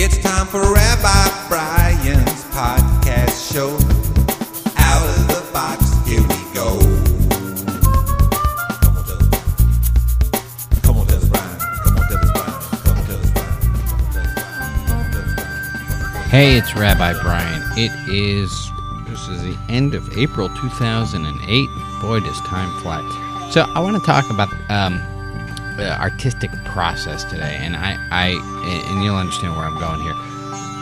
It's time for Rabbi Brian's podcast show. Out of the box, here we go. Come on, tell us. Brian. Come on, tell us, Brian. Come on, tell us, Brian. Come on, tell us, Brian. Hey, it's Rabbi Brian. It is this is the end of April 2008. Boy, does time fly. So I want to talk about um, artistic process today, and I, I, and you'll understand where I'm going here.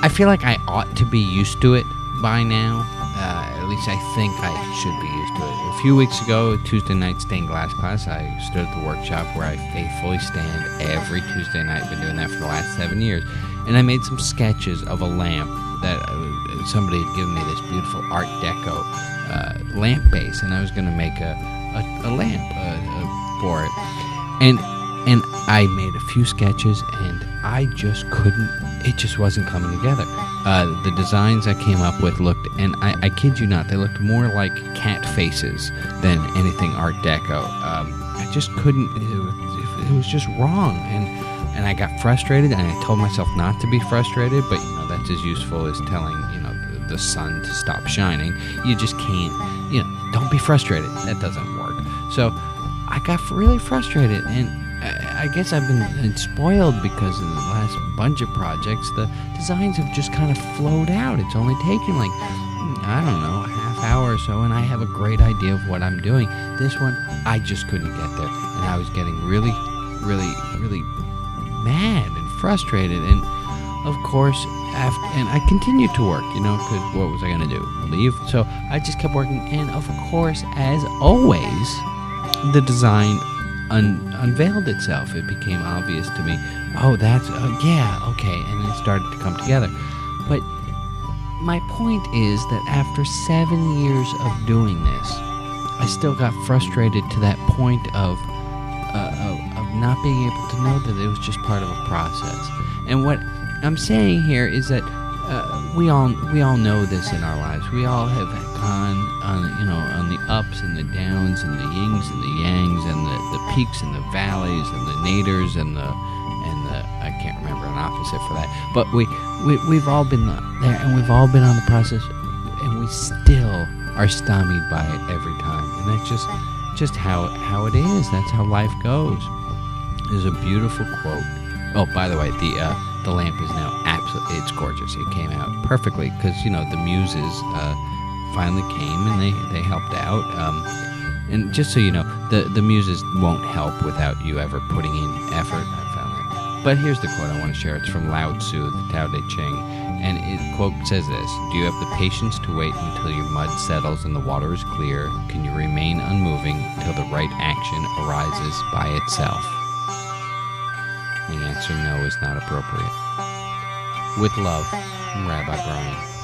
I feel like I ought to be used to it by now. Uh, at least I think I should be used to it. A few weeks ago, Tuesday night stained glass class, I stood at the workshop where I faithfully stand every Tuesday night. Been doing that for the last seven years, and I made some sketches of a lamp that uh, somebody had given me this beautiful Art Deco uh, lamp base, and I was going to make a a, a lamp uh, uh, for it, and and I made a few sketches, and I just couldn't. It just wasn't coming together. Uh, the designs I came up with looked, and I, I kid you not, they looked more like cat faces than anything Art Deco. Um, I just couldn't. It was, it was just wrong, and and I got frustrated, and I told myself not to be frustrated. But you know that's as useful as telling you know the, the sun to stop shining. You just can't. You know, don't be frustrated. That doesn't work. So I got really frustrated, and I, guess I've been spoiled because in the last bunch of projects, the designs have just kind of flowed out. It's only taken like mm, I don't know a half hour or so, and I have a great idea of what I'm doing. This one, I just couldn't get there, and I was getting really, really, really mad and frustrated, and of course. After, and I continued to work, you know, because what was I going to do? Leave? So I just kept working, and of course, as always, the design un- unveiled itself. It became obvious to me. Oh, that's uh, yeah, okay, and it started to come together. But my point is that after seven years of doing this, I still got frustrated to that point of, uh, of not being able to know that it was just part of a process. And what I'm saying here is that uh, we all we all know this in our lives. We all have gone on you know on the ups and the downs and the yings and the yangs and peaks and the valleys and the naders and the and the I can't remember an opposite for that. But we, we we've all been there and we've all been on the process and we still are stymied by it every time. And that's just just how how it is. That's how life goes. There's a beautiful quote. Oh, by the way, the uh, the lamp is now absolutely it's gorgeous. It came out perfectly because you know the muses uh, finally came and they they helped out. Um, and just so you know, the the muses won't help without you ever putting in effort. I found that. But here's the quote I want to share. It's from Lao Tzu, the Tao Te Ching, and it quote says this: "Do you have the patience to wait until your mud settles and the water is clear? Can you remain unmoving till the right action arises by itself?" The answer no is not appropriate. With love, Rabbi Brian.